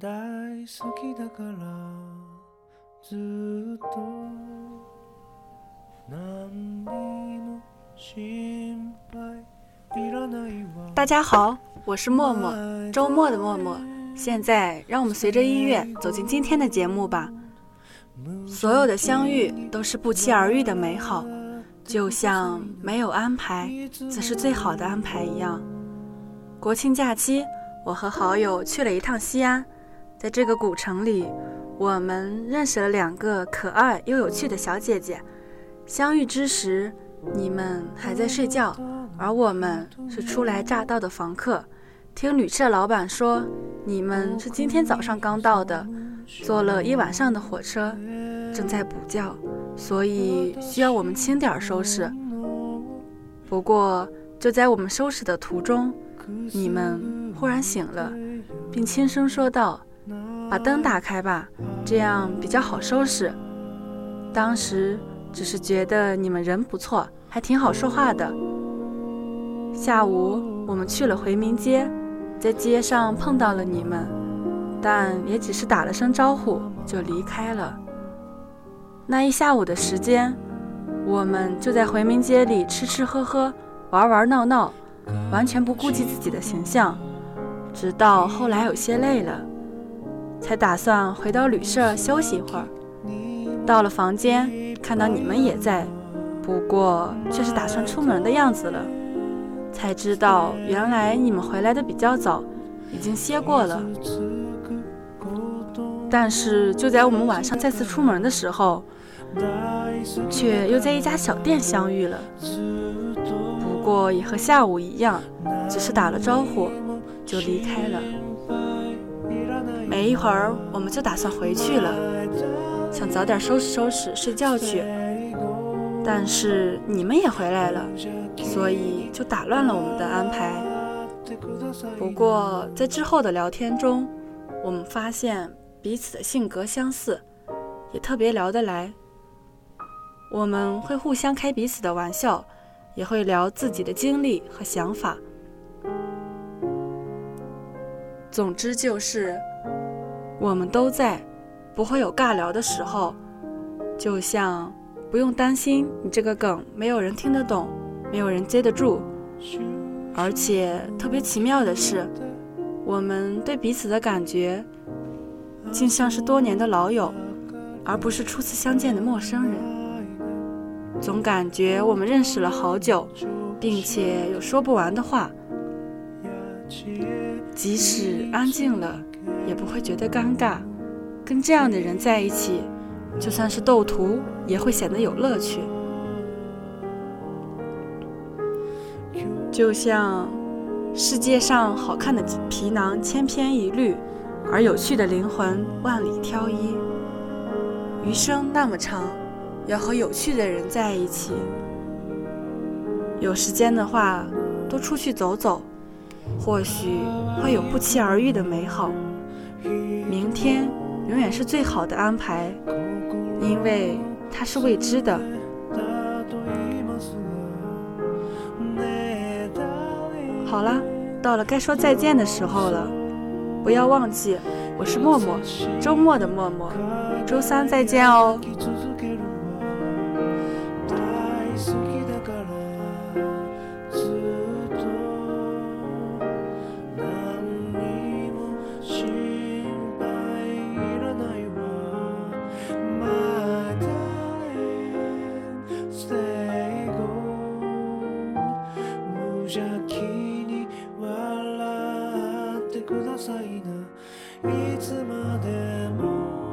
大好きだからずっと何にも心配いらないわ大家好，我是默默，周末的默默。现在让我们随着音乐走进今天的节目吧。所有的相遇都是不期而遇的美好，就像没有安排则是最好的安排一样。国庆假期，我和好友去了一趟西安， 在这个古城里，我们认识了两个可爱又有趣的小姐姐。相遇之时，你们还在睡觉，而我们是初来乍到的房客。听旅社老板说，你们是今天早上刚到的，坐了一晚上的火车，正在补觉，所以需要我们轻点儿收拾。不过，就在我们收拾的途中，你们忽然醒了，并轻声说道：“把灯打开吧，这样比较好收拾。”当时只是觉得你们人不错，还挺好说话的。下午我们去了回民街，在街上碰到了你们，但也只是打了声招呼就离开了。那一下午的时间，我们就在回民街里吃吃喝喝，玩玩闹闹，完全不顾及自己的形象。直到后来有些累了，才打算回到旅社休息一会儿。到了房间，看到你们也在，不过却是打算出门的样子了。才知道原来你们回来的比较早，已经歇过了。但是就在我们晚上再次出门的时候，却又在一家小店相遇了。不过也和下午一样，只是打了招呼就离开了。没一会儿，我们就打算回去了，想早点收拾收拾睡觉去。但是你们也回来了，所以就打乱了我们的安排。不过在之后的聊天中，我们发现彼此的性格相似，也特别聊得来。我们会互相开彼此的玩笑，也会聊自己的经历和想法。总之就是，我们都在，不会有尬聊的时候。就像不用担心你这个梗没有人听得懂，没有人接得住。而且特别奇妙的是，我们对彼此的感觉，竟像是多年的老友，而不是初次相见的陌生人。总感觉我们认识了好久，并且有说不完的话。即使安静了，也不会觉得尴尬。跟这样的人在一起，就算是斗图，也会显得有乐趣。就像世界上好看的皮囊千篇一律，而有趣的灵魂万里挑一。余生那么长，要和有趣的人在一起。有时间的话，多出去走走，或许会有不期而遇的美好。明天永远是最好的安排，因为它是未知的。好了，到了该说再见的时候了，不要忘记，我是默默，周末的默默，周三再见哦。大好きだからず 邪気に笑ってくださいな。いつまでも。